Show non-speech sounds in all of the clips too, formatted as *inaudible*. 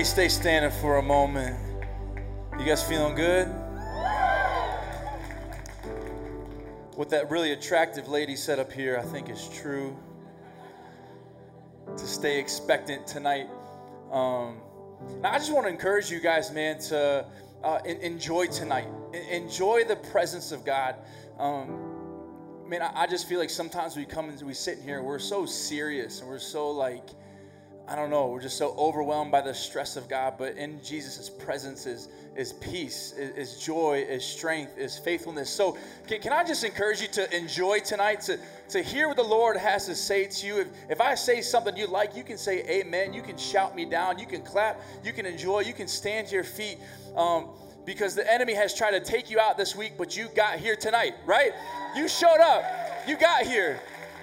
Hey, stay standing for a moment. You guys feeling good? What that really attractive lady said up here, I think, is true. To stay expectant tonight. Um, now, I just want to encourage you guys, man, to uh, enjoy tonight. enjoy the presence of God. Um, man, I, I, just feel like sometimes we come and we sit in here, we're so serious and we're so like, I don't know, we're just so overwhelmed by the stress of God. But in Jesus' presence is, is peace, is, is joy, is strength, is faithfulness. So, can, can I just encourage you to enjoy tonight, to, to hear what the Lord has to say to you? If, if I say something you like, you can say amen. You can shout me down. You can clap. You can enjoy. You can stand to your feet. Um, because the enemy has tried to take you out this week, but you got here tonight, right? You showed up. You got here.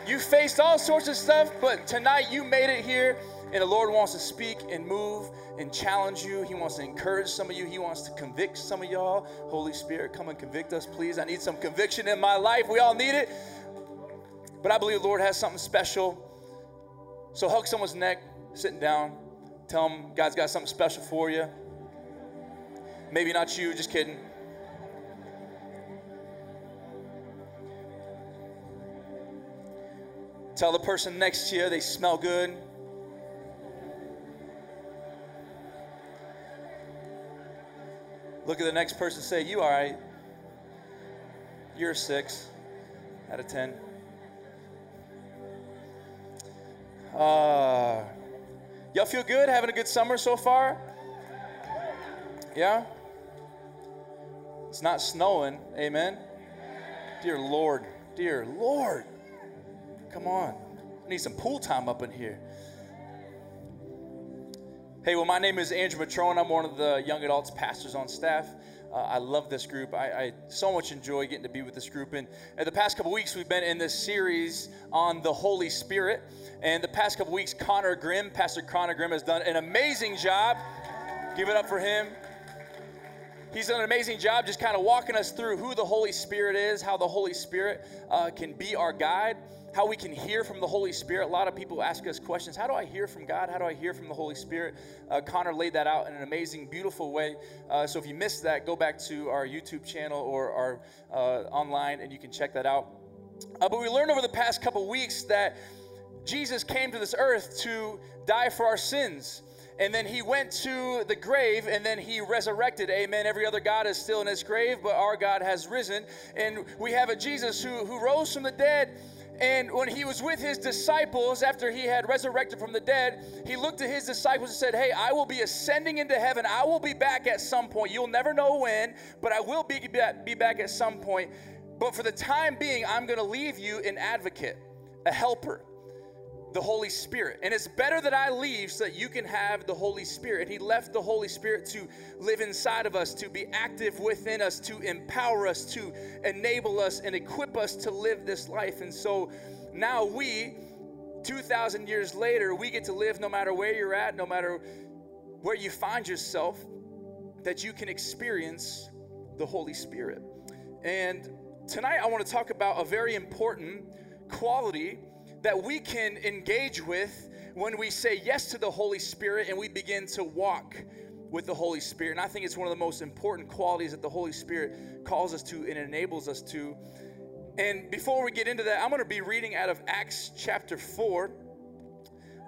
You faced all sorts of stuff, but tonight you made it here. And the Lord wants to speak and move and challenge you. He wants to encourage some of you. He wants to convict some of y'all. Holy Spirit, come and convict us, please. I need some conviction in my life. We all need it. But I believe the Lord has something special. So hug someone's neck, sitting down. Tell them God's got something special for you. Maybe not you, just kidding. Tell the person next to you they smell good. Look at the next person say, You all right? You're a six out of ten. Uh, y'all feel good? Having a good summer so far? Yeah? It's not snowing. Amen. Dear Lord. Dear Lord. Come on. I need some pool time up in here. Hey, well, my name is Andrew Matrone. I'm one of the young adults pastors on staff. Uh, I love this group. I, I, so much enjoy getting to be with this group. And in the past couple weeks, we've been in this series on the Holy Spirit. And the past couple weeks, Connor Grimm, Pastor Connor Grimm, has done an amazing job. Give it up for him. He's done an amazing job just kind of walking us through who the Holy Spirit is, how the Holy Spirit uh, can be our guide how we can hear from the Holy Spirit. A lot of people ask us questions How do I hear from God? How do I hear from the Holy Spirit? Uh, Connor laid that out in an amazing, beautiful way. Uh, so if you missed that, go back to our YouTube channel or our uh, online and you can check that out. Uh, but we learned over the past couple weeks that Jesus came to this earth to die for our sins and then he went to the grave and then he resurrected amen every other god is still in his grave but our god has risen and we have a jesus who, who rose from the dead and when he was with his disciples after he had resurrected from the dead, he looked at his disciples and said, Hey, I will be ascending into heaven. I will be back at some point. You'll never know when, but I will be, be back at some point. But for the time being, I'm going to leave you an advocate, a helper the Holy Spirit. And it's better that I leave so that you can have the Holy Spirit. He left the Holy Spirit to live inside of us, to be active within us, to empower us, to enable us, and equip us to live this life. And so now we, 2,000 years later, we get to live no matter where you're at, no matter where you find yourself, that you can experience the Holy Spirit. And tonight I want to talk about a very important quality that we can engage with when we say yes to the Holy Spirit and we begin to walk with the Holy Spirit. And I think it's one of the most important qualities that the Holy Spirit calls us to and enables us to. And before we get into that, I'm going to be reading out of Acts chapter 4.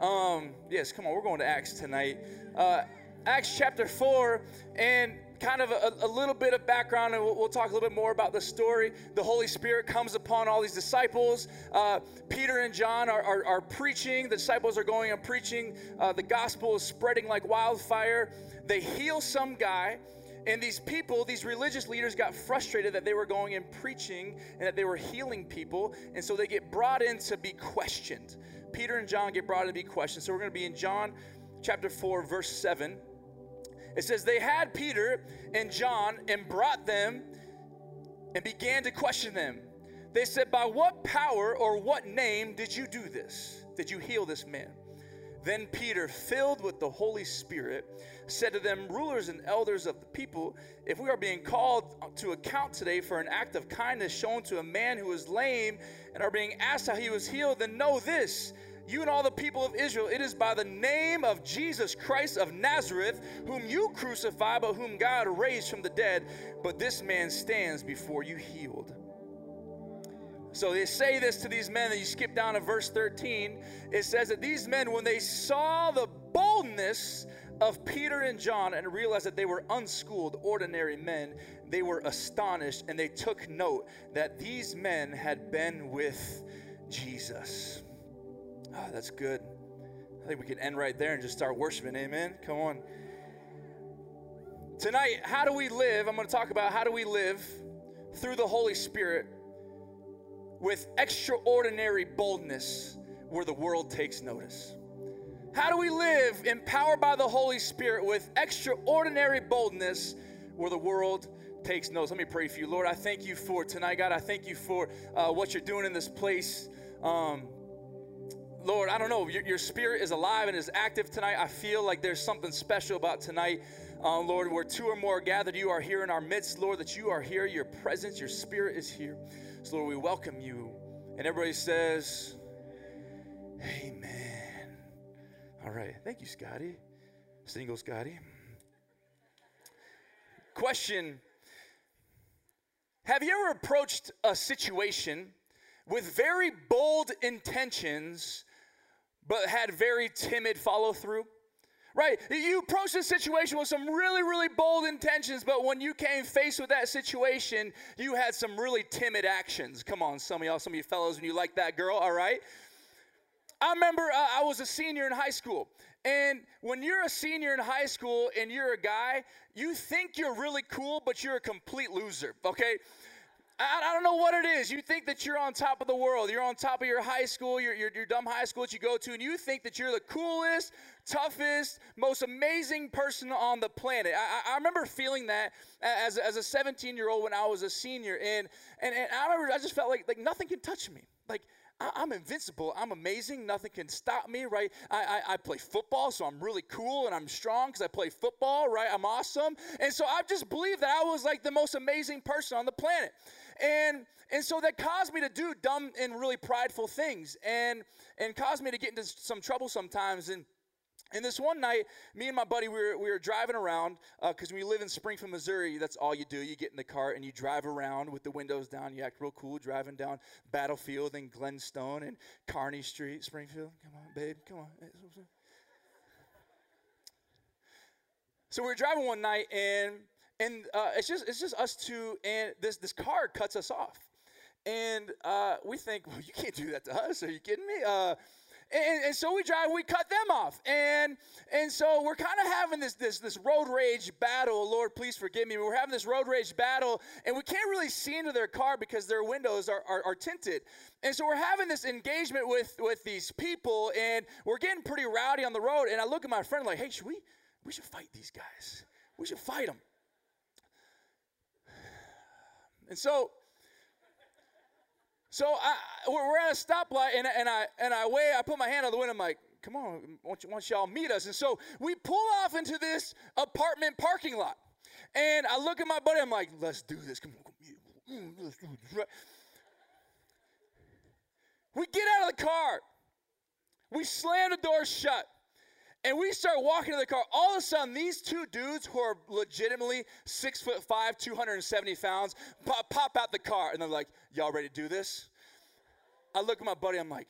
Um, yes, come on, we're going to Acts tonight. Uh, Acts chapter 4, and kind of a, a, little bit of background, and we'll, we'll, talk a little bit more about the story. The Holy Spirit comes upon all these disciples. Uh, Peter and John are, are, are, preaching. The disciples are going and preaching. Uh, the gospel is spreading like wildfire. They heal some guy. And these people, these religious leaders, got frustrated that they were going and preaching and that they were healing people. And so they get brought in to be questioned. Peter and John get brought in to be questioned. So we're going to be in John chapter 4, verse 7. It says, They had Peter and John and brought them and began to question them. They said, By what power or what name did you do this? Did you heal this man? Then Peter, filled with the Holy Spirit, said to them, Rulers and elders of the people, if we are being called to account today for an act of kindness shown to a man who is lame and are being asked how he was healed, then know this you and all the people of Israel, it is by the name of Jesus Christ of Nazareth, whom you crucified, but whom God raised from the dead. But this man stands before you healed. So they say this to these men, and you skip down to verse 13. It says that these men, when they saw the boldness of Peter and John and realized that they were unschooled, ordinary men, they were astonished and they took note that these men had been with Jesus. Oh, that's good. I think we can end right there and just start worshiping. Amen. Come on. Tonight, how do we live? I'm going to talk about how do we live through the Holy Spirit with extraordinary boldness where the world takes notice. How do we live empowered by the Holy Spirit with extraordinary boldness where the world takes notice? Let me pray for you. Lord, I thank you for tonight, God. I thank you for uh, what you're doing in this place. Um, Lord, I don't know, your, your, spirit is alive and is active tonight. I feel like there's something special about tonight. Um, Lord, where two or more gathered, you are here in our midst, Lord, that you are here, your presence, your spirit is here. So, Lord, we welcome you. And everybody says, Amen. All right. Thank you, Scotty. Single Scotty. Question Have you ever approached a situation with very bold intentions but had very timid follow through. Right? You approached the situation with some really, really bold intentions, but when you came faced with that situation, you had some really timid actions. Come on, some of y'all, some of you fellows, when you like that girl, all right? I remember uh, I was a senior in high school. And when you're a senior in high school and you're a guy, you think you're really cool, but you're a complete loser, okay? I, I, don't know what it is. You think that you're on top of the world. You're on top of your high school, your, your, your dumb high school that you go to, and you think that you're the coolest, toughest, most amazing person on the planet. I, I remember feeling that as, as a 17 year old when I was a senior. And, and, and I remember I just felt like, like nothing can touch me. Like, I'm invincible. I'm amazing. Nothing can stop me, right? I, I, I play football, so I'm really cool and I'm strong because I play football, right? I'm awesome. And so I just believed that I was like the most amazing person on the planet. And and so that caused me to do dumb and really prideful things and and caused me to get into some trouble sometimes and and this one night, me and my buddy, we were, we were driving around because uh, we live in Springfield, Missouri. That's all you do. You get in the car and you drive around with the windows down. You act real cool driving down Battlefield and Glenstone and Kearney Street, Springfield. Come on, babe. Come on. So we were driving one night and and uh, it's just it's just us two, and this this car cuts us off, and uh, we think, well, you can't do that to us. Are you kidding me? And, and, so we drive, we cut them off, and and so we're kind of having this this this road rage battle. Lord, please forgive me. We're having this road rage battle, and we can't really see into their car because their windows are, are, are tinted. And so we're having this engagement with with these people, and we're getting pretty rowdy on the road. And I look at my friend like, hey, should we we should fight these guys? We should fight them. And so, so I, we're at a stoplight, and, and I and I. I put my hand on the window. I'm like, "Come on, why don't y'all meet us?" And so we pull off into this apartment parking lot, and I look at my buddy. I'm like, "Let's do this. Come on, let's do this." We get out of the car. We slam the door shut. And we start walking to the car. All of a sudden, these two dudes who are legitimately six foot five, 270 pounds, pop, pop out the car. And they're like, Y'all ready to do this? I look at my buddy, I'm like,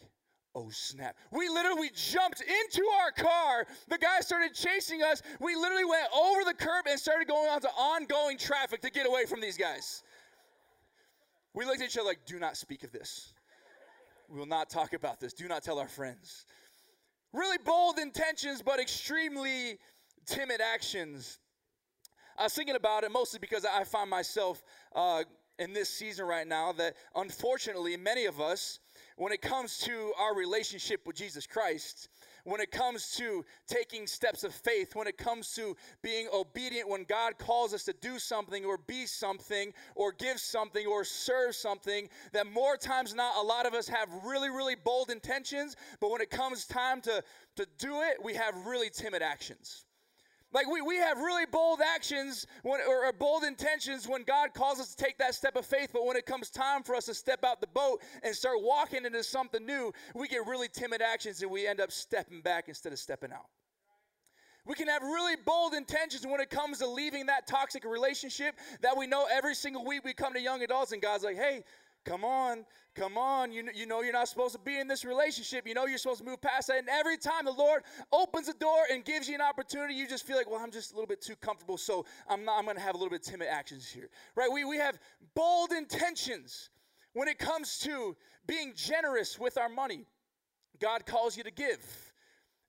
Oh snap. We literally jumped into our car. The guy started chasing us. We literally went over the curb and started going onto ongoing traffic to get away from these guys. We looked at each other like, do not speak of this. We will not talk about this. Do not tell our friends. Really bold intentions, but extremely timid actions. I was thinking about it mostly because I find myself uh, in this season right now that unfortunately, many of us, when it comes to our relationship with Jesus Christ, when it comes to taking steps of faith, when it comes to being obedient when God calls us to do something or be something or give something or serve something, that more times not, a lot of us have really, really bold intentions, but when it comes time to, to do it, we have really timid actions. Like we, we have really bold actions when, or bold intentions when God calls us to take that step of faith, but when it comes time for us to step out the boat and start walking into something new, we get really timid actions and we end up stepping back instead of stepping out. We can have really bold intentions when it comes to leaving that toxic relationship that we know every single week we come to young adults and God's like, hey, Come on, come on. You, you know you're not supposed to be in this relationship. You know you're supposed to move past that. And every time the Lord opens the door and gives you an opportunity, you just feel like, well, I'm just a little bit too comfortable, so I'm not I'm gonna have a little bit timid actions here. Right? We we have bold intentions when it comes to being generous with our money. God calls you to give.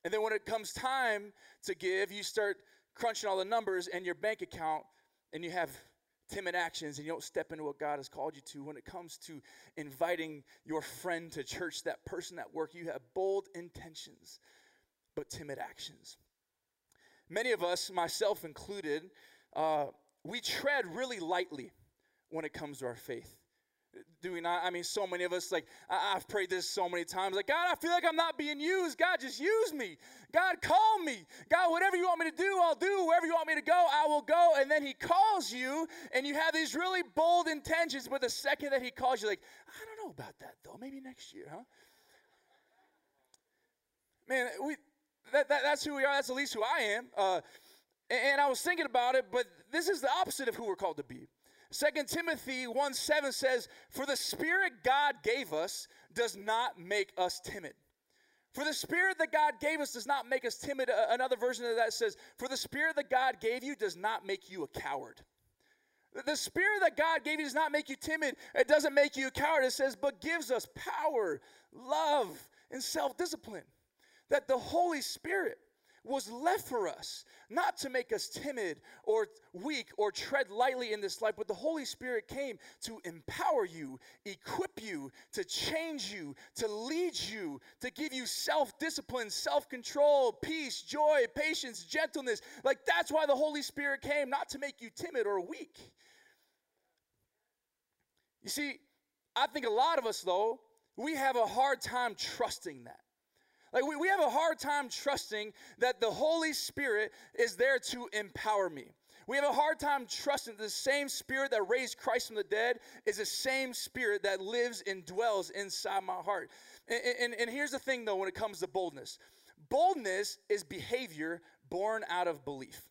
And then when it comes time to give, you start crunching all the numbers in your bank account and you have timid actions and you don't step into what God has called you to. When it comes to inviting your friend to church, that person at work, you have bold intentions, but timid actions. Many of us, myself included, uh, we tread really lightly when it comes to our faith do we not? I mean, so many of us, like, I, have prayed this so many times. Like, God, I feel like I'm not being used. God, just use me. God, call me. God, whatever you want me to do, I'll do. Wherever you want me to go, I will go. And then He calls you, and you have these really bold intentions. But the second that He calls you, like, I don't know about that, though. Maybe next year, huh? Man, we, that, that, that's who we are. That's at least who I am. Uh, and, and I was thinking about it, but this is the opposite of who we're called to be. Second Timothy 1 7 says, For the Spirit God gave us does not make us timid. For the Spirit that God gave us does not make us timid. Uh, another version of that says, For the Spirit that God gave you does not make you a coward. The Spirit that God gave you does not make you timid. It doesn't make you a coward. It says, but gives us power, love, and self discipline. That the Holy Spirit was left for us, not to make us timid or weak or tread lightly in this life, but the Holy Spirit came to empower you, equip you, to change you, to lead you, to give you self discipline, self control, peace, joy, patience, gentleness. Like that's why the Holy Spirit came, not to make you timid or weak. You see, I think a lot of us, though, we have a hard time trusting that. Like, we, we have a hard time trusting that the Holy Spirit is there to empower me. We have a hard time trusting the same spirit that raised Christ from the dead is the same spirit that lives and dwells inside my heart. And, and, and here's the thing, though, when it comes to boldness boldness is behavior born out of belief.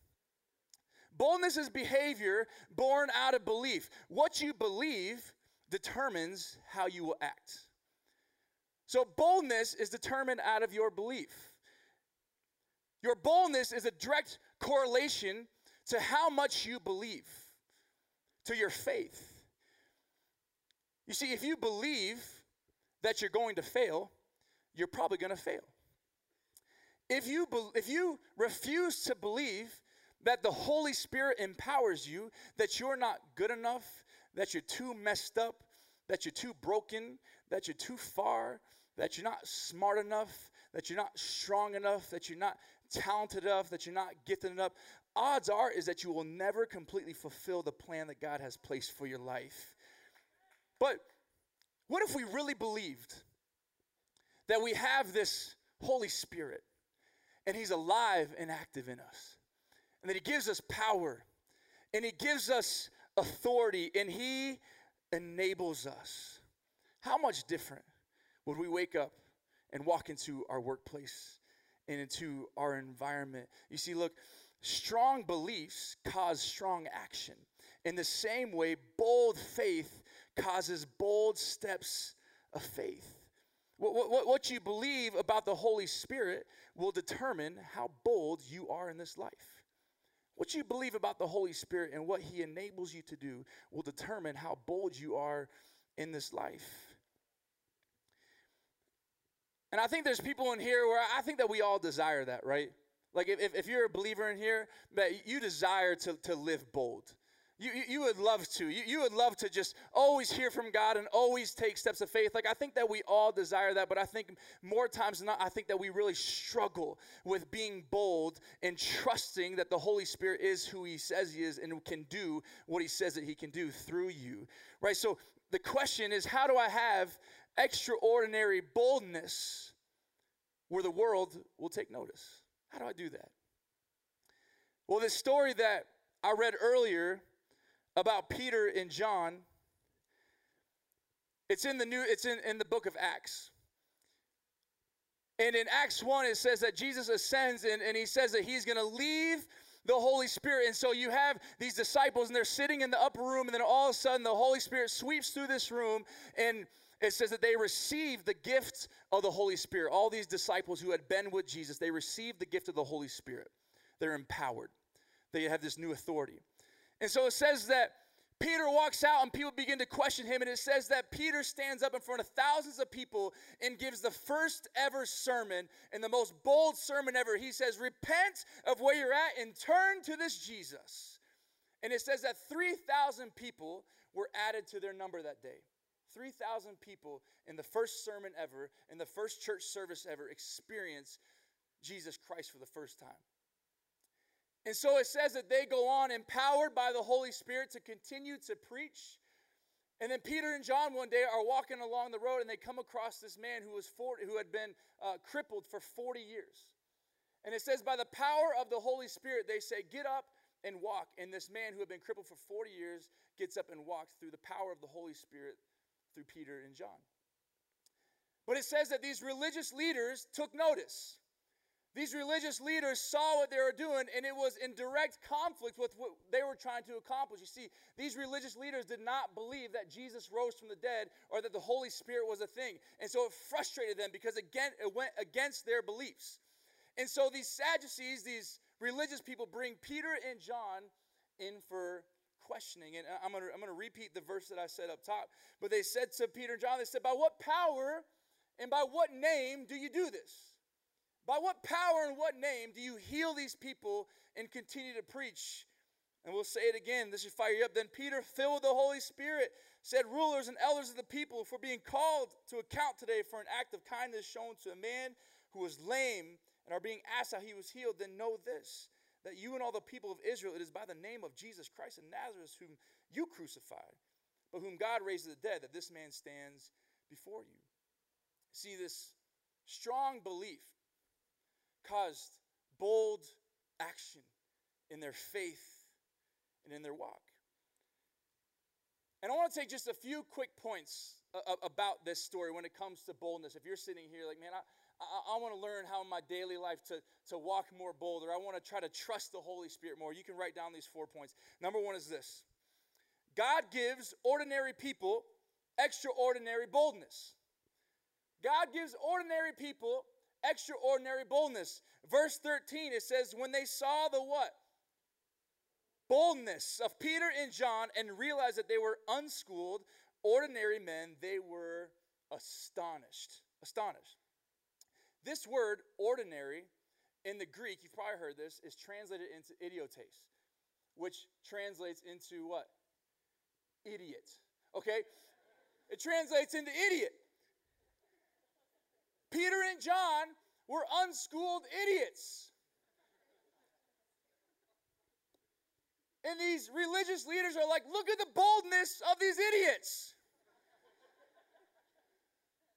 Boldness is behavior born out of belief. What you believe determines how you will act. So, boldness is determined out of your belief. Your boldness is a direct correlation to how much you believe, to your faith. You see, if you believe that you're going to fail, you're probably going to fail. If you, be, if you refuse to believe that the Holy Spirit empowers you, that you're not good enough, that you're too messed up, that you're too broken, that you're too far, that you're not smart enough, that you're not strong enough, that you're not talented enough, that you're not gifted enough, odds are is that you will never completely fulfill the plan that God has placed for your life. But what if we really believed that we have this Holy Spirit and He's alive and active in us, and that He gives us power and He gives us authority and He enables us? How much different would we wake up and walk into our workplace and into our environment? You see, look, strong beliefs cause strong action. In the same way, bold faith causes bold steps of faith. What, what, what, you believe about the Holy Spirit will determine how bold you are in this life. What you believe about the Holy Spirit and what He enables you to do will determine how bold you are in this life. And I think there's people in here where I think that we all desire that, right? Like if, if you're a believer in here, that you desire to, to live bold. You, you, you would love to. You, you would love to just always hear from God and always take steps of faith. Like, I think that we all desire that, but I think more times than not, I think that we really struggle with being bold and trusting that the Holy Spirit is who He says He is and can do what He says that He can do through you, right? So, the question is, how do I have extraordinary boldness where the world will take notice. How do I do that? Well, this story that I read earlier about Peter and John, it's in the new, it's in, in the book of Acts. And in Acts 1, it says that Jesus ascends and, and he says that he's to leave the Holy Spirit. And so you have these disciples and they're sitting in the upper room, and then all of a sudden the Holy Spirit sweeps through this room and it says that they received the gift of the Holy Spirit. All these disciples who had been with Jesus, they received the gift of the Holy Spirit. They're empowered, they have this new authority. And so it says that Peter walks out and people begin to question him. And it says that Peter stands up in front of thousands of people and gives the first ever sermon and the most bold sermon ever. He says, Repent of where you're at and turn to this Jesus. And it says that 3,000 people were added to their number that day. 3,000 people in the first sermon ever, in the first church service ever, experience Jesus Christ for the first time. And so it says that they go on empowered by the Holy Spirit to continue to preach. And then Peter and John one day are walking along the road and they come across this man who was 40, who had been uh, crippled for 40 years. And it says, by the power of the Holy Spirit, they say, Get up and walk. And this man who had been crippled for 40 years gets up and walks through the power of the Holy Spirit through Peter and John. But it says that these religious leaders took notice. These religious leaders saw what they were doing, and it was in direct conflict with what they were trying to accomplish. You see, these religious leaders did not believe that Jesus rose from the dead or that the Holy Spirit was a thing. And so it frustrated them because, again, it went against their beliefs. And so these Sadducees, these religious people, bring Peter and John in for questioning. And I'm going to I'm to repeat the verse that I said up top. But they said to Peter and John, they said, By what power and by what name do you do this? By what power and what name do you heal these people and continue to preach? And we'll say it again. This should fire you up. Then Peter, filled with the Holy Spirit, said, Rulers and elders of the people, for being called to account today for an act of kindness shown to a man who was lame and are being asked how he was healed, then know this that you and all the people of Israel, it is by the name of Jesus Christ of Nazareth, whom you crucified, but whom God raised to the dead, that this man stands before you. See, this strong belief caused bold action in their faith and in their walk. And I want to take just a few quick points about this story when it comes to boldness. If you're sitting here like, man, I, I, I want to learn how in my daily life to, to walk more bold, or I want to try to trust the Holy Spirit more, you can write down these four points. Number one is this God gives ordinary people extraordinary boldness. God gives ordinary people extraordinary boldness. Verse 13, it says, When they saw the what? Boldness of Peter and John and realized that they were unschooled, ordinary men, they were astonished. Astonished. This word, ordinary, in the Greek, you've probably heard this, is translated into idiotes, which translates into what? Idiot. Okay? It translates into idiot. Peter and John were unschooled idiots. And these religious leaders are like, look at the boldness of these idiots.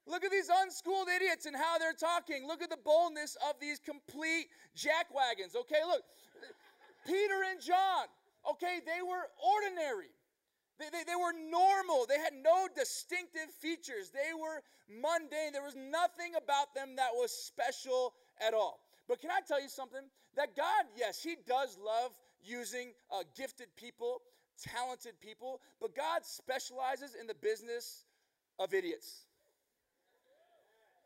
Look at these unschooled idiots and how they're talking. Look at the boldness of these complete jackwagons. Okay, look. Peter and John, okay, they were ordinary. They, they, they, were normal. They had no distinctive features. They were mundane. There was nothing about them that was special at all. But can I tell you something? That God, yes, He does love using uh, gifted people, talented people, but God specializes in the business of idiots.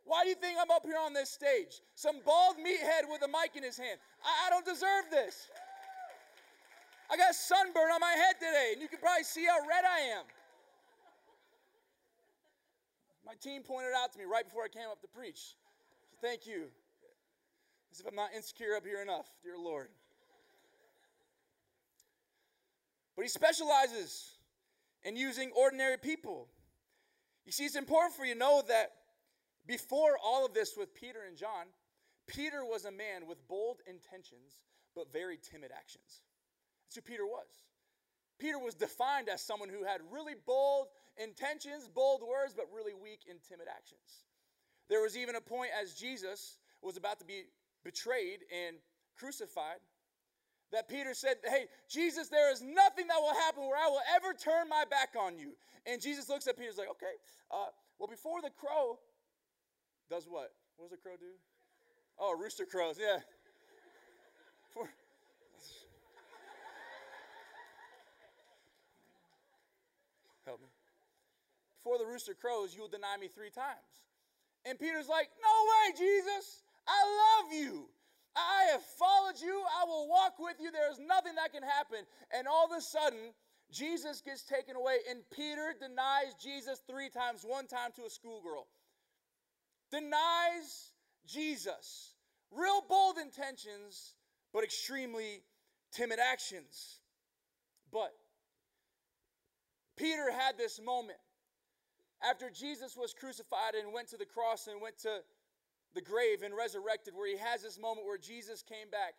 Why do you think I'm up here on this stage? Some bald meathead with a mic in his hand. I, I don't deserve this. I got sunburn on my head today, and you can probably see how red I am. My team pointed out to me right before I came up to preach. So thank you. As if I'm not insecure up here enough, dear Lord. But he specializes in using ordinary people. You see, it's important for you to know that before all of this with Peter and John, Peter was a man with bold intentions but very timid actions. That's who Peter was. Peter was defined as someone who had really bold intentions, bold words, but really weak and timid actions. There was even a point as Jesus was about to be betrayed and crucified that Peter said, Hey, Jesus, there is nothing that will happen where I will ever turn my back on you. And Jesus looks at Peter's like, Okay, uh, well, before the crow does what? What does a crow do? Oh, rooster crows, yeah. Help me. Before the rooster crows, you will deny me three times. And Peter's like, No way, Jesus. I love you. I have followed you. I will walk with you. There is nothing that can happen. And all of a sudden, Jesus gets taken away, and Peter denies Jesus three times, one time to a schoolgirl. Denies Jesus. Real bold intentions, but extremely timid actions. But Peter had this moment after Jesus was crucified and went to the cross and went to the grave and resurrected, where he has this moment where Jesus came back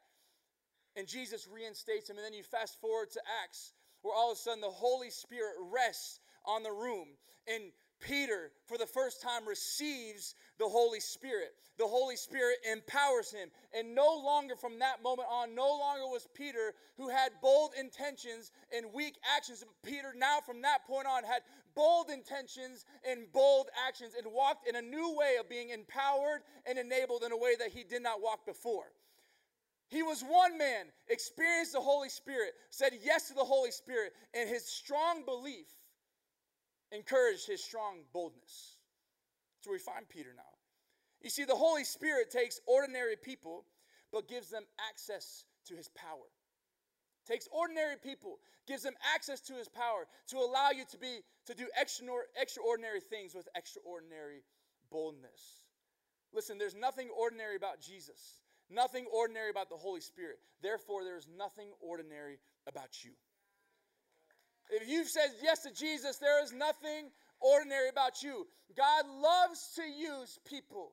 and Jesus reinstates him. And then you fast forward to Acts, where all of a sudden the Holy Spirit rests on the room. And Peter, for the first time, receives the Holy Spirit. The Holy Spirit empowers him. And no longer from that moment on, no longer was Peter who had bold intentions and weak actions. Peter, now from that point on, had bold intentions and bold actions and walked in a new way of being empowered and enabled in a way that he did not walk before. He was one man, experienced the Holy Spirit, said yes to the Holy Spirit, and his strong belief encouraged his strong boldness. Where we find Peter now. You see, the Holy Spirit takes ordinary people, but gives them access to his power. Takes ordinary people, gives them access to his power to allow you to be to do extra extraordinary things with extraordinary boldness. Listen, there's nothing ordinary about Jesus, nothing ordinary about the Holy Spirit. Therefore, there is nothing ordinary about you. If you've said yes to Jesus, there is nothing ordinary about you. God loves to use people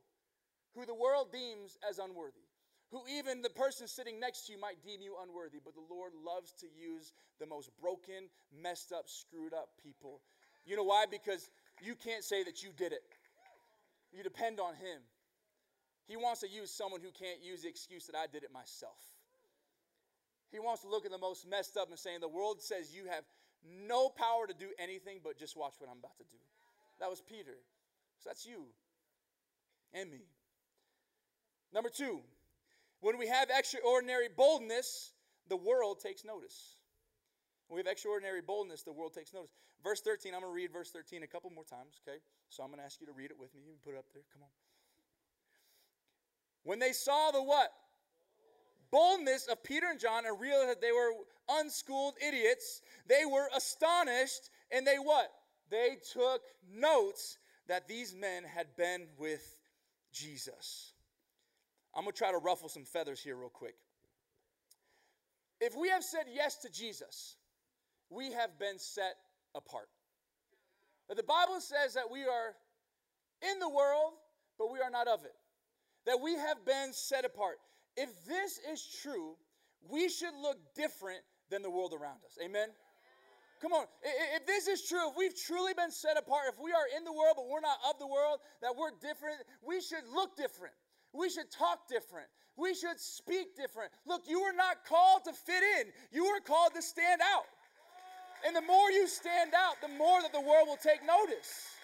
who the world deems as unworthy, who even the person sitting next to you might deem you unworthy, but the Lord loves to use the most broken, messed up, screwed up people. You know why? Because you can't say that you did it, you depend on Him. He wants to use someone who can't use the excuse that I did it myself. He wants to look at the most messed up and saying, The world says you have no power to do anything but just watch what I'm about to do. That was Peter. So that's you and me. Number two, when we have extraordinary boldness, the world takes notice. When we have extraordinary boldness, the world takes notice. Verse 13, I'm going to read verse 13 a couple more times, okay? So I'm going to ask you to read it with me. You can put it up there. Come on. When they saw the what? Boldness of Peter and John and realized that they were unschooled idiots, they were astonished and they what? They took notes that these men had been with Jesus. I'm going to try to ruffle some feathers here, real quick. If we have said yes to Jesus, we have been set apart. The Bible says that we are in the world, but we are not of it. That we have been set apart. If this is true, we should look different than the world around us. Amen? Come on. If this is true, if we've truly been set apart, if we are in the world but we're not of the world, that we're different, we should look different. We should talk different. We should speak different. Look, you were not called to fit in, you were called to stand out. And the more you stand out, the more that the world will take notice.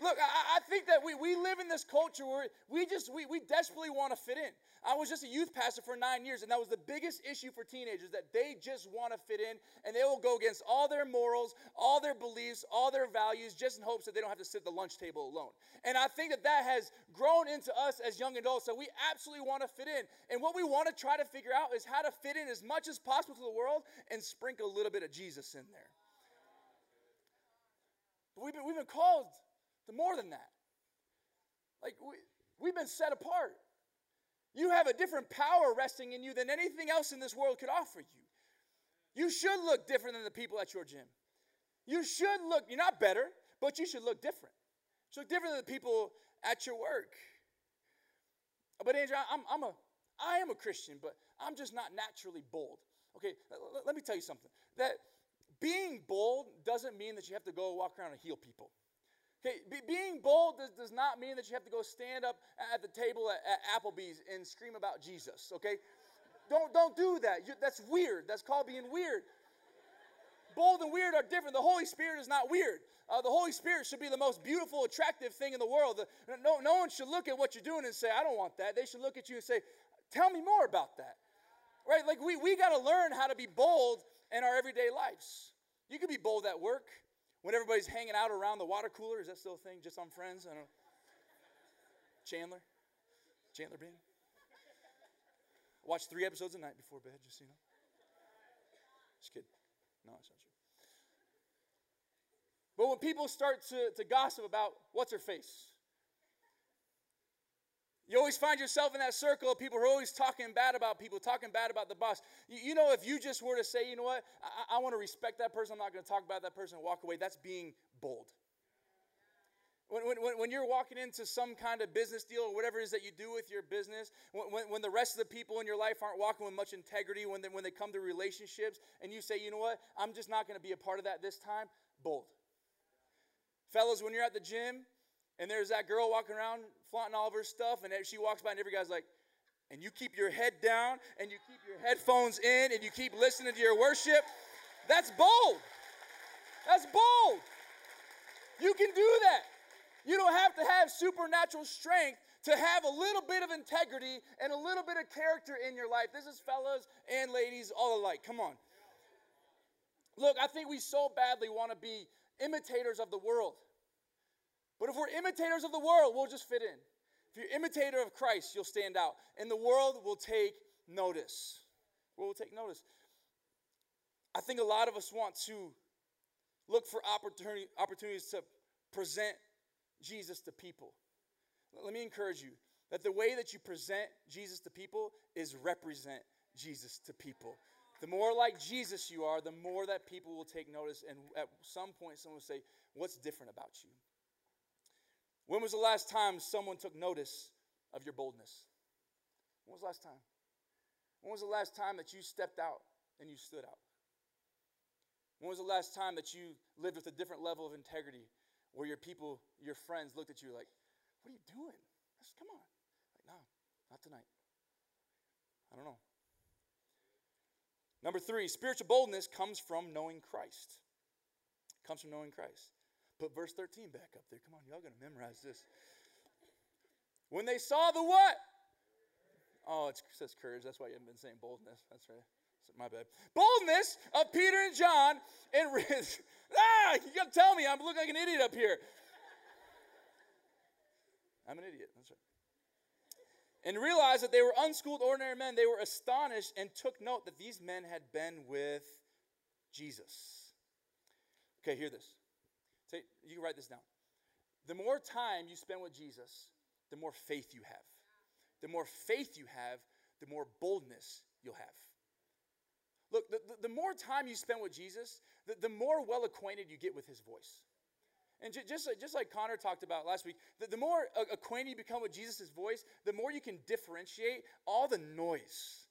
Look, I, I, think that we, we live in this culture where we just, we, we desperately want to fit in. I was just a youth pastor for nine years, and that was the biggest issue for teenagers that they just want to fit in, and they will go against all their morals, all their beliefs, all their values, just in hopes that they don't have to sit at the lunch table alone. And I think that that has grown into us as young adults that we absolutely want to fit in. And what we want to try to figure out is how to fit in as much as possible to the world and sprinkle a little bit of Jesus in there. But we've been, we've been called to more than that. Like, we, we've been set apart. You have a different power resting in you than anything else in this world could offer you. You should look different than the people at your gym. You should look, you're not better, but you should look different. You should look different than the people at your work. But Andrew, I'm, I'm a, I am a Christian, but I'm just not naturally bold. Okay, let, let me tell you something. That being bold doesn't mean that you have to go walk around and heal people. Okay, be, being bold does, does not mean that you have to go stand up at the table at, at Applebee's and scream about Jesus, okay? Don't, don't do that. You, that's weird. That's called being weird. Bold and weird are different. The Holy Spirit is not weird. Uh, the Holy Spirit should be the most beautiful, attractive thing in the world. The, no, no one should look at what you're doing and say, I don't want that. They should look at you and say, Tell me more about that. Right? Like we, we got to learn how to be bold in our everyday lives. You can be bold at work when everybody's hanging out around the water cooler. Is that still a thing? Just on friends? I don't know. Chandler? Chandler Bing? Watch three episodes a night before bed, just you know. Just kidding. No, it's not true. But when people start to, to gossip about what's her face, you always find yourself in that circle of people who are always talking bad about people, talking bad about the boss. You, you know, if you just were to say, you know what, I, I want to respect that person, I'm not going to talk about that person and walk away, that's being bold. When, when, when you're walking into some kind of business deal or whatever it is that you do with your business, when, when the rest of the people in your life aren't walking with much integrity, when they, when they come to relationships and you say, you know what, I'm just not going to be a part of that this time, bold. Fellas, when you're at the gym and there's that girl walking around flaunting all of her stuff, and she walks by and every guy's like, and you keep your head down and you keep your headphones in and you keep listening to your worship, that's bold. That's bold. You can do that. You don't have to have supernatural strength to have a little bit of integrity and a little bit of character in your life. This is fellas and ladies all alike. Come on. Look, I think we so badly want to be imitators of the world. But if we're imitators of the world, we'll just fit in. If you're imitator of Christ, you'll stand out. And the world will take notice. We'll take notice. I think a lot of us want to look for opportunity, opportunities to present Jesus to people. Let me encourage you that the way that you present Jesus to people is represent Jesus to people. The more like Jesus you are, the more that people will take notice. And at some point, someone will say, What's different about you? When was the last time someone took notice of your boldness? When was the last time? When was the last time that you stepped out and you stood out? When was the last time that you lived with a different level of integrity where your people, your friends looked at you like, What are you doing? Said, Come on. Like, no, not tonight. I don't know. Number three, spiritual boldness comes from knowing Christ. It comes from knowing Christ. Put verse 13 back up there. Come on, y'all gonna memorize this. When they saw the what? Oh, it says courage. That's why you haven't been saying boldness. That's right. My bad. Boldness of Peter and John and *laughs* ah, you gotta tell me I'm looking like an idiot up here. I'm an idiot. That's right. And realized that they were unschooled, ordinary men. They were astonished and took note that these men had been with Jesus. Okay, hear this. Take, you can write this down. The more time you spend with Jesus, the more faith you have. The more faith you have, the more boldness you'll have. Look, the, the, the more time you spend with Jesus, the, the more well acquainted you get with his voice. And j- just, just like Connor talked about last week, the, the more acquainted you become with Jesus' voice, the more you can differentiate all the noise.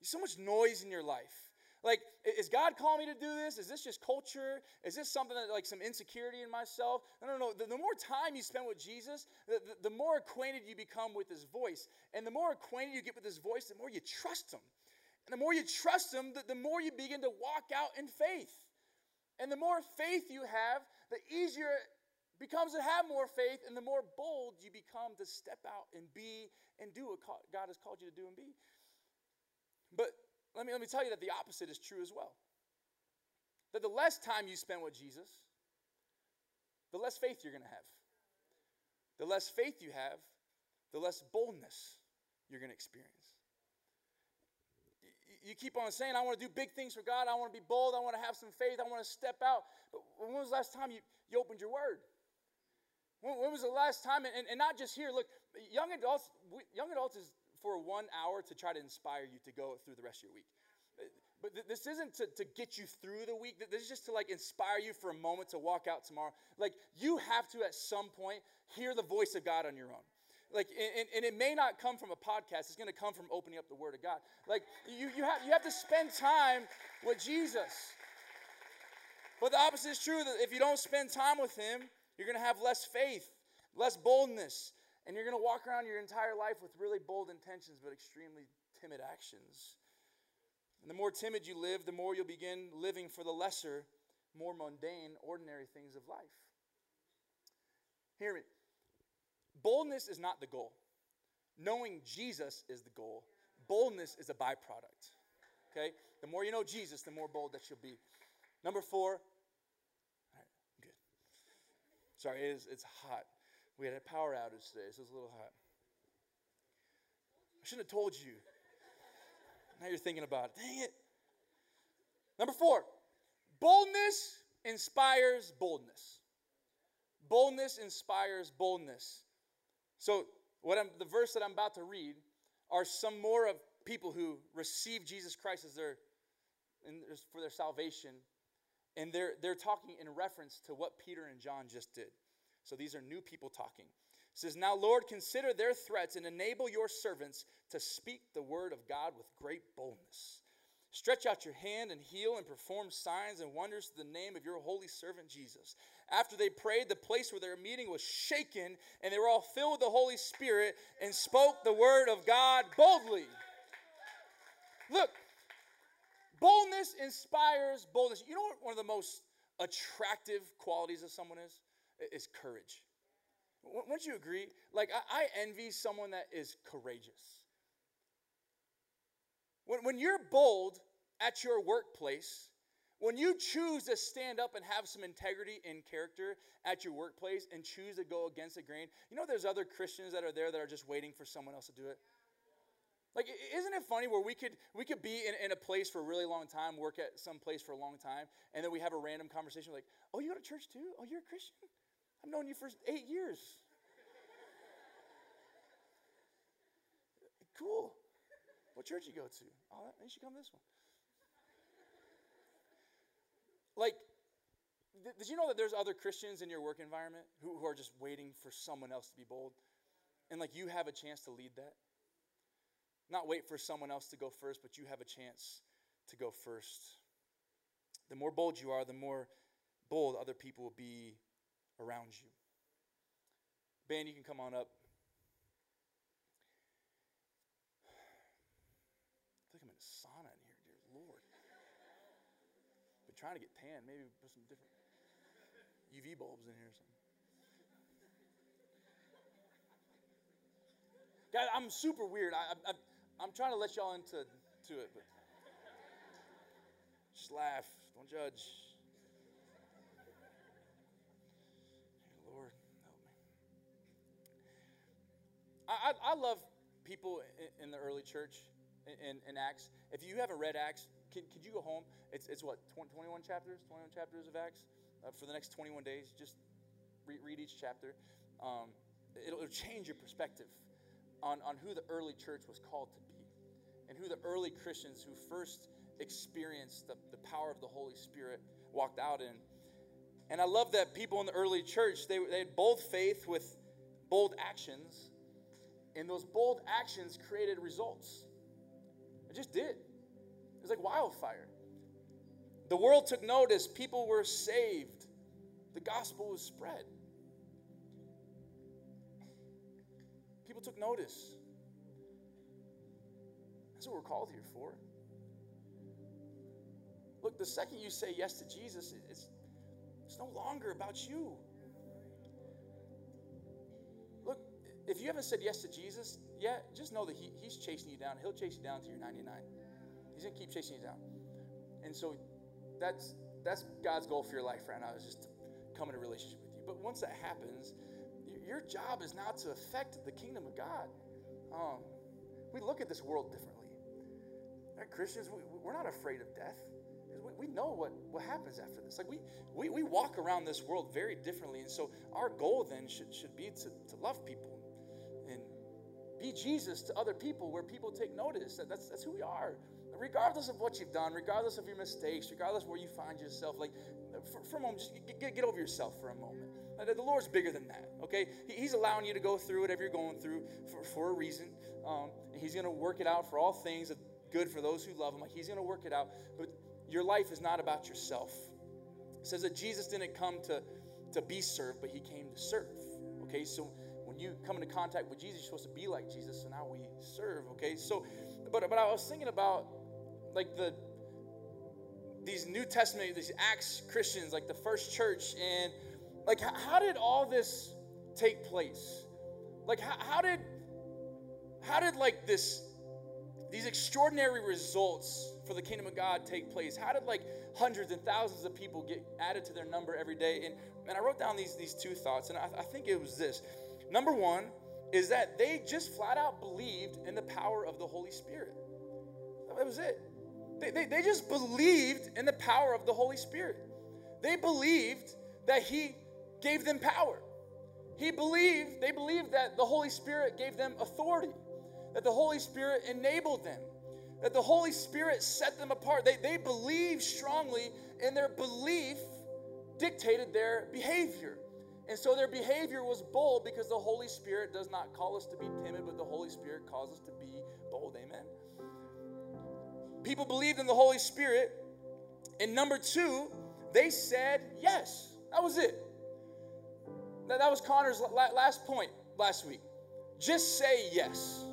There's so much noise in your life. Like, is God calling me to do this? Is this just culture? Is this something that, like, some insecurity in myself? No, no, no. The, the more time you spend with Jesus, the, the, the more acquainted you become with his voice. And the more acquainted you get with his voice, the more you trust him. And the more you trust him, the, the more you begin to walk out in faith. And the more faith you have, the easier it becomes to have more faith, and the more bold you become to step out and be and do what God has called you to do and be. But let me, let me tell you that the opposite is true as well. That the less time you spend with Jesus, the less faith you're going to have. The less faith you have, the less boldness you're going to experience. You keep on saying, I want to do big things for God. I want to be bold. I want to have some faith. I want to step out. But when was the last time you, you opened your word? When, when was the last time? And, and, not just here. Look, young adults, young adults is for one hour to try to inspire you to go through the rest of your week. Uh, but th- this isn't to, to get you through the week. This is just to like inspire you for a moment to walk out tomorrow. Like you have to at some point hear the voice of God on your own. Like, and, and it may not come from a podcast. It's going to come from opening up the Word of God. Like you, you have you have to spend time with Jesus. But the opposite is true. That if you don't spend time with Him, you're going to have less faith, less boldness, and you're going to walk around your entire life with really bold intentions but extremely timid actions. And the more timid you live, the more you'll begin living for the lesser, more mundane, ordinary things of life. Hear me. Boldness is not the goal. Knowing Jesus is the goal. Boldness is a byproduct. Okay? The more you know Jesus, the more bold that you'll be. Number four. All right, good. Sorry, it is, it's hot. We had a power outage today, so it's a little hot. I shouldn't have told you. Now you're thinking about it. Dang it. Number four, boldness inspires boldness. Boldness inspires boldness. So, what I'm, the verse that I'm about to read are some more of people who receive Jesus Christ as their for their salvation, and they're they're talking in reference to what Peter and John just did. So these are new people talking. It says, Now, Lord, consider their threats and enable your servants to speak the word of God with great boldness. Stretch out your hand and heal and perform signs and wonders to the name of your holy servant Jesus. After they prayed, the place where they were meeting was shaken, and they were all filled with the Holy Spirit and spoke the word of God boldly. Look, boldness inspires boldness. You know what one of the most attractive qualities of someone is? Is courage. Wouldn't you agree? Like, I, envy someone that is courageous. When, when you're bold at your workplace, when you choose to stand up and have some integrity and character at your workplace and choose to go against the grain, you know there's other Christians that are there that are just waiting for someone else to do it? Like, isn't it funny where we could we could be in, in a place for a really long time, work at some place for a long time, and then we have a random conversation like, oh, you go to church too? Oh, you're a Christian? I've known you for eight years. cool. What church you go to? Oh, you should come to this one. Like, did you know that there's other Christians in your work environment who, who are just waiting for someone else to be bold? And like you have a chance to lead that? Not wait for someone else to go first, but you have a chance to go first. The more bold you are, the more bold other people will be around you. Ben, you can come on up. I think I'm in a sauna in here, dear Lord. Been trying to get tan. Maybe put some different UV bulbs in here or something. Guys, I'm super weird. I, am trying to let y'all into to it, but just laugh. Don't judge. Lord, help me. I, I, love people in, the early church in, in Acts. If you haven't read Acts, can, could you go home? It's, it's what, 20, 21 chapters? 21 chapters of Acts uh, for the next 21 days. Just re- read each chapter. Um, it'll, it'll change your perspective on, on who the early church was called to be and who the early Christians who first experienced the, the power of the Holy Spirit walked out in. And I love that people in the early church, they, they had bold faith with bold actions, and those bold actions created results. It just did. It was like wildfire. The world took notice, people were saved, the gospel was spread. People took notice. That's what we're called here for. Look, the second you say yes to Jesus, it's, it's no longer about you. If you haven't said yes to Jesus yet, just know that he, He's chasing you down. He'll chase you down to your 99. He's going to keep chasing you down. And so that's that's God's goal for your life right now is just to come in a relationship with you. But once that happens, your job is now to affect the kingdom of God. Um, we look at this world differently. Right, Christians, we, we're not afraid of death we, we know what, what happens after this. Like we, we, we walk around this world very differently. And so our goal then should, should be to, to love people be Jesus to other people where people take notice that that's, that's who we are. Regardless of what you've done, regardless of your mistakes, regardless where you find yourself, like for, for a moment, just get, get over yourself for a moment. The Lord's bigger than that, okay? He's allowing you to go through whatever you're going through for, for a reason. Um, He's going to work it out for all things good for those who love Him. Like He's going to work it out. But your life is not about yourself. It says that Jesus didn't come to, to be served, but he came to serve. Okay, so you come into contact with Jesus, you're supposed to be like Jesus, so now we serve. Okay, so but but I was thinking about like the these New Testament, these Acts Christians, like the first church, and like how did all this take place? Like how, how did how did like this these extraordinary results for the kingdom of God take place? How did like hundreds and thousands of people get added to their number every day? And and I wrote down these these two thoughts, and I, I think it was this. Number one is that they just flat out believed in the power of the Holy Spirit. That was it. They, they, they just believed in the power of the Holy Spirit. They believed that He gave them power. He believed, they believed that the Holy Spirit gave them authority, that the Holy Spirit enabled them, that the Holy Spirit set them apart. They, they believed strongly, and their belief dictated their behavior. And so their behavior was bold because the Holy Spirit does not call us to be timid, but the Holy Spirit calls us to be bold. Amen. People believed in the Holy Spirit. And number two, they said yes. That was it. That, that was Connor's last point last week. Just say yes.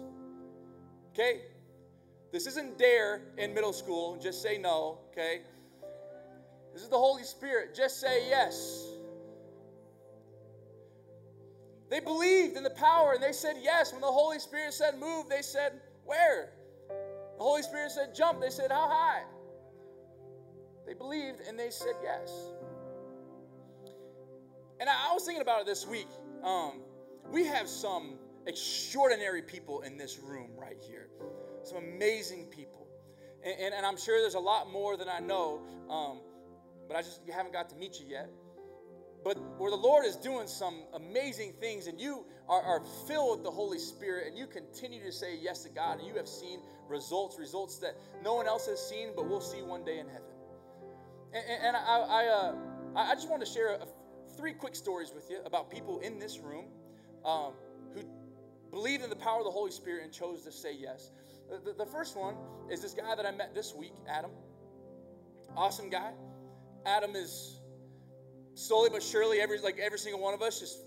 Okay? This isn't dare in middle school. Just say no. Okay? This is the Holy Spirit. Just say yes. They believed in the power and they said yes. When the Holy Spirit said move, they said where? The Holy Spirit said jump, they said how high? They believed and they said yes. And I, I was thinking about it this week. Um, we have some extraordinary people in this room right here, some amazing people. And, and, and I'm sure there's a lot more than I know, um, but I just haven't got to meet you yet but where the Lord is doing some amazing things and you are, are, filled with the Holy Spirit and you continue to say yes to God and you have seen results, results that no one else has seen, but we'll see one day in heaven. And, and I, I, uh, I, just want to share a, three quick stories with you about people in this room um, who believed in the power of the Holy Spirit and chose to say yes. The, the, the first one is this guy that I met this week, Adam. Awesome guy. Adam is slowly but surely, every like every single one of us, just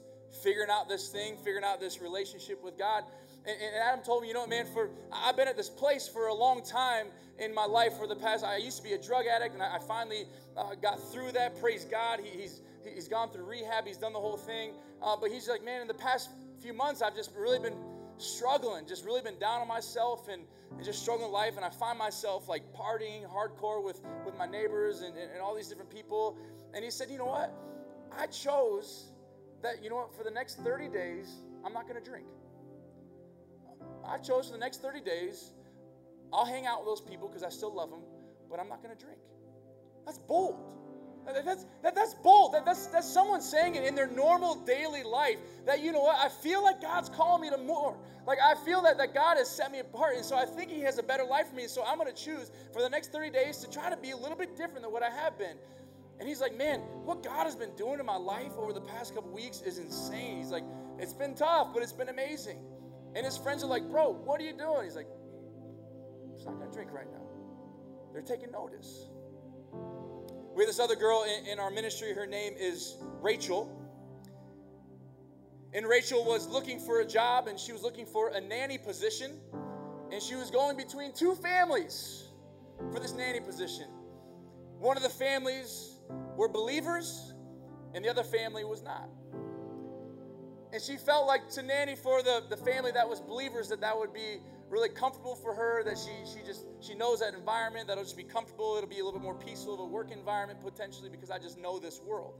figuring out this thing, figuring out this relationship with God. And, and, Adam told me, you know what, man, for I've been at this place for a long time in my life. For the past, I used to be a drug addict, and I, I finally uh, got through that. Praise God, he, he's he's gone through rehab, he's done the whole thing. Uh, but he's like, man, in the past few months, I've just really been struggling, just really been down on myself and, and just struggling life. And I find myself like partying hardcore with, with my neighbors and, and, and all these different people. And he said, You know what? I chose that, you know what, for the next 30 days, I'm not going to drink. I chose for the next 30 days, I'll hang out with those people because I still love them, but I'm not going to drink. That's bold. That's, that, that's bold. That, that's, that's someone saying it in their normal daily life that, you know what, I feel like God's calling me to more. Like, I feel that, that God has set me apart. And so I think He has a better life for me. So I'm going to choose for the next 30 days to try to be a little bit different than what I have been. And he's like, man, what God has been doing in my life over the past couple weeks is insane. He's like, it's been tough, but it's been amazing. And his friends are like, bro, what are you doing? He's like, I'm not going to drink right now. They're taking notice. We have this other girl in, in our ministry. Her name is Rachel. And Rachel was looking for a job and she was looking for a nanny position. And she was going between two families for this nanny position. One of the families were believers and the other family was not. And she felt like to nanny for the, the family that was believers that that would be really comfortable for her, that she, she just, she knows that environment, that'll just be comfortable. It'll be a little bit more peaceful of a work environment potentially because I just know this world.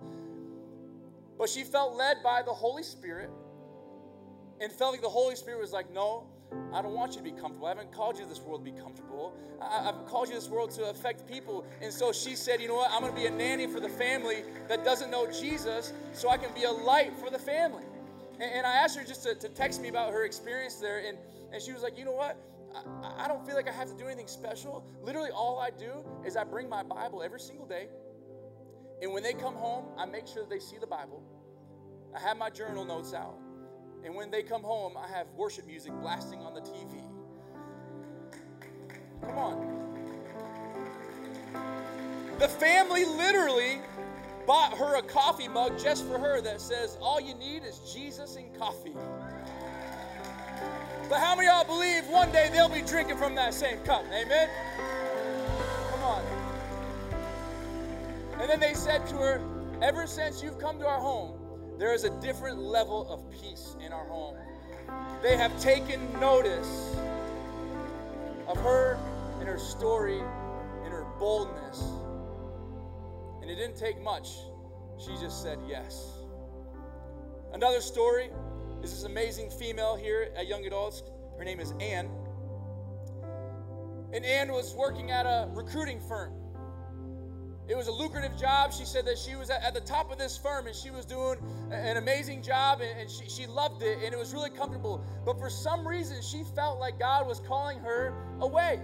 But she felt led by the Holy Spirit and felt like the Holy Spirit was like, no, I don't want you to be comfortable. I haven't called you to this world to be comfortable. I, have called you this world to affect people. And so she said, You know what? I'm going to be a nanny for the family that doesn't know Jesus so I can be a light for the family. And, and I asked her just to, to, text me about her experience there. And, and she was like, You know what? I, I don't feel like I have to do anything special. Literally, all I do is I bring my Bible every single day. And when they come home, I make sure that they see the Bible. I have my journal notes out. And when they come home, I have worship music blasting on the TV. Come on. The family literally bought her a coffee mug just for her that says, All you need is Jesus and coffee. But how many of y'all believe one day they'll be drinking from that same cup? Amen? Come on. And then they said to her, Ever since you've come to our home, there is a different level of peace in our home. They have taken notice of her and her story and her boldness. And it didn't take much. She just said yes. Another story is this amazing female here at Young Adults. Her name is Anne. And Anne was working at a recruiting firm. It was a lucrative job. She said that she was at, the top of this firm and she was doing an amazing job and, she, she loved it and it was really comfortable. But for some reason, she felt like God was calling her away.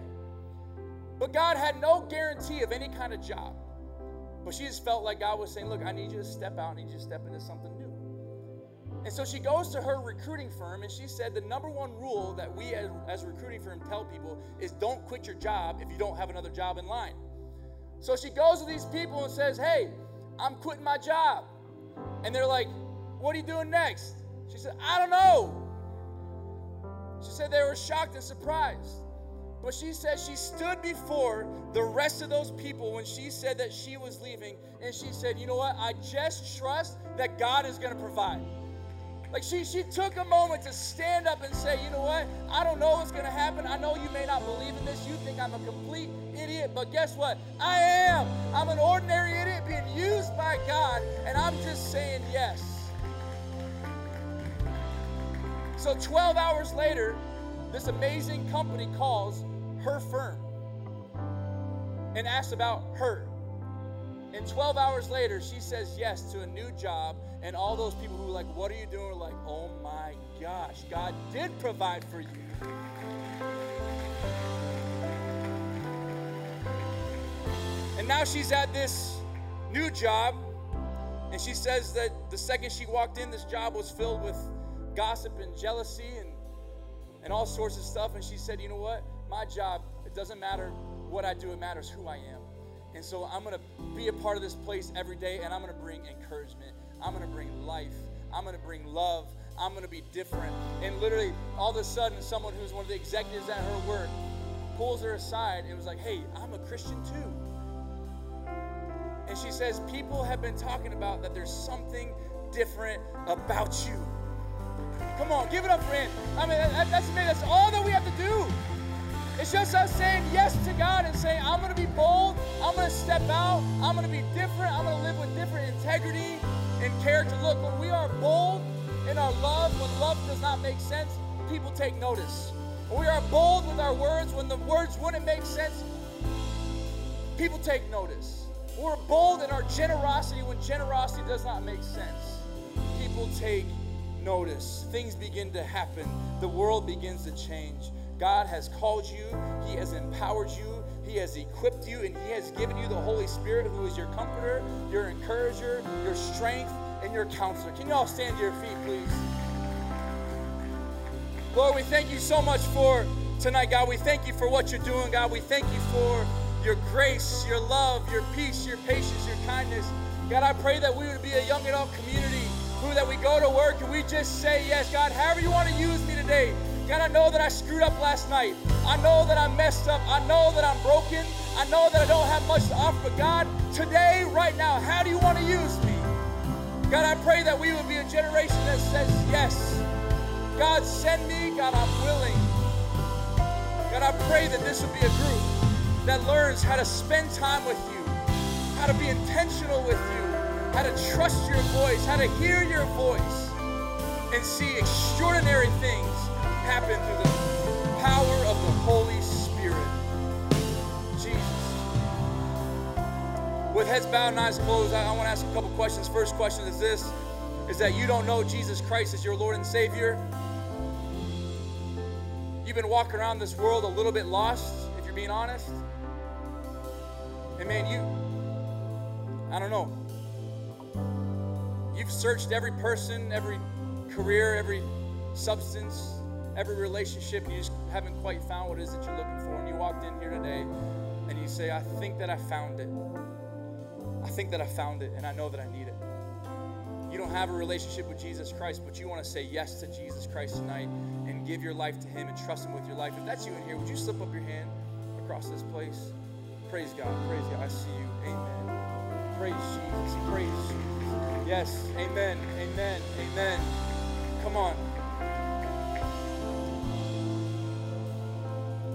But God had no guarantee of any kind of job. But she just felt like God was saying, Look, I need you to step out, I need you to step into something new. And so she goes to her recruiting firm and she said the number one rule that we as, as a recruiting firm tell people is don't quit your job if you don't have another job in line. So she goes to these people and says, Hey, I'm quitting my job. And they're like, What are you doing next? She said, I don't know. She said they were shocked and surprised. But she said she stood before the rest of those people when she said that she was leaving. And she said, You know what? I just trust that God is going to provide. Like she, she took a moment to stand up and say, you know what? I don't know what's going to happen. I know you may not believe in this. You think I'm a complete idiot, but guess what? I am. I'm an ordinary idiot being used by God, and I'm just saying yes. So 12 hours later, this amazing company calls her firm and asks about her. And 12 hours later, she says yes to a new job. And all those people who were like, What are you doing? are like, Oh my gosh, God did provide for you. And now she's at this new job. And she says that the second she walked in, this job was filled with gossip and jealousy and, and all sorts of stuff. And she said, You know what? My job, it doesn't matter what I do, it matters who I am. And so I'm going to be a part of this place every day and I'm going to bring encouragement. I'm going to bring life. I'm going to bring love. I'm going to be different. And literally, all of a sudden, someone who's one of the executives at her work pulls her aside and was like, hey, I'm a Christian too. And she says, people have been talking about that there's something different about you. Come on, give it up for. I mean, that, that's. That's all that we have to do. It's just us saying yes to God and saying, I'm going to be bold. I'm going to step out. I'm going to be different. I'm going to live with different integrity and character. Look, when we are bold in our love, when love does not make sense, people take notice. When we are bold with our words, when the words wouldn't make sense, people take notice. We're bold in our generosity when generosity does not make sense. People take notice. Things begin to happen. The world begins to change. God has called you, He has empowered you, He has equipped you, and He has given you the Holy Spirit, who is your comforter, your encourager, your strength, and your counselor. Can you all stand to your feet, please? Lord, we thank you so much for tonight, God. We thank you for what you're doing, God. We thank you for your grace, your love, your peace, your patience, your kindness. God, I pray that we would be a young adult community who that we go to work and we just say yes, God, however you want to use me today. God, I know that I screwed up last night. I know that I messed up. I know that I'm broken. I know that I don't have much to offer. But God, today, right now, how do you want to use me? God, I pray that we would be a generation that says yes. God, send me. God, I'm willing. God, I pray that this would be a group that learns how to spend time with you, how to be intentional with you, how to trust your voice, how to hear your voice, and see extraordinary things happen through the power of the Holy Spirit. Jesus. With heads bowed and eyes closed, I, I want to ask a couple questions. First question is this is that you don't know Jesus Christ as your Lord and Savior. You've been walking around this world a little bit lost, if you're being honest. And man, you, I don't know. You've searched every person, every career, every substance, every relationship, you just haven't quite found what it is that you're looking for. And you walked in here today and you say, I think that I found it. I think that I found it and I know that I need it. You don't have a relationship with Jesus Christ, but you want to say yes to Jesus Christ tonight and give your life to Him and trust Him with your life. If that's you in here, would you slip up your hand across this place? Praise God. Praise God. I see you. Amen. Praise Jesus. Praise Jesus. Yes. Amen. Amen. Amen. Come on.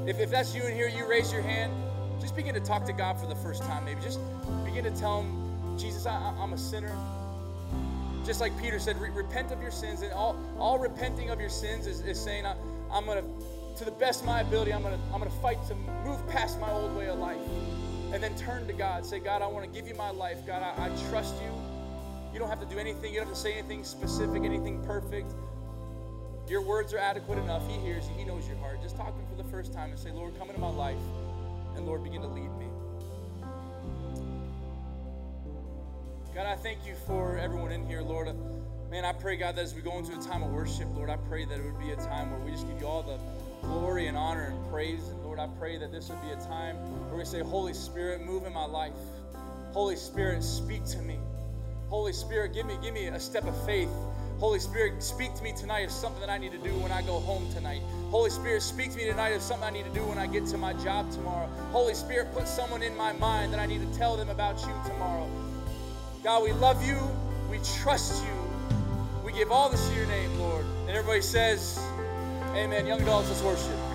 If, if that's you in here, you raise your hand. Just begin to talk to God for the first time, maybe. Just begin to tell Him, Jesus, I, I'm a sinner. Just like Peter said, repent of your sins. And all, all repenting of your sins is, is saying, I, I'm going to to the best of my ability, I'm gonna I'm gonna fight to move past my old way of life, and then turn to God. Say, God, I want to give you my life. God, I, I trust you. You don't have to do anything. You don't have to say anything specific, anything perfect. Your words are adequate enough. He hears you. He knows your heart. Just talk to him for the first time and say, Lord, come into my life, and Lord, begin to lead me. God, I thank you for everyone in here, Lord. Man, I pray, God, that as we go into a time of worship, Lord, I pray that it would be a time where we just give you all the glory and honor and praise. And Lord, I pray that this would be a time where we say, Holy Spirit, move in my life. Holy Spirit, speak to me. Holy Spirit, give me, give me a step of faith. Holy Spirit, speak to me tonight of something that I need to do when I go home tonight. Holy Spirit, speak to me tonight of something I need to do when I get to my job tomorrow. Holy Spirit, put someone in my mind that I need to tell them about you tomorrow. God, we love you. We trust you. We give all this to your name, Lord. And everybody says, Amen. Young adults, let's worship.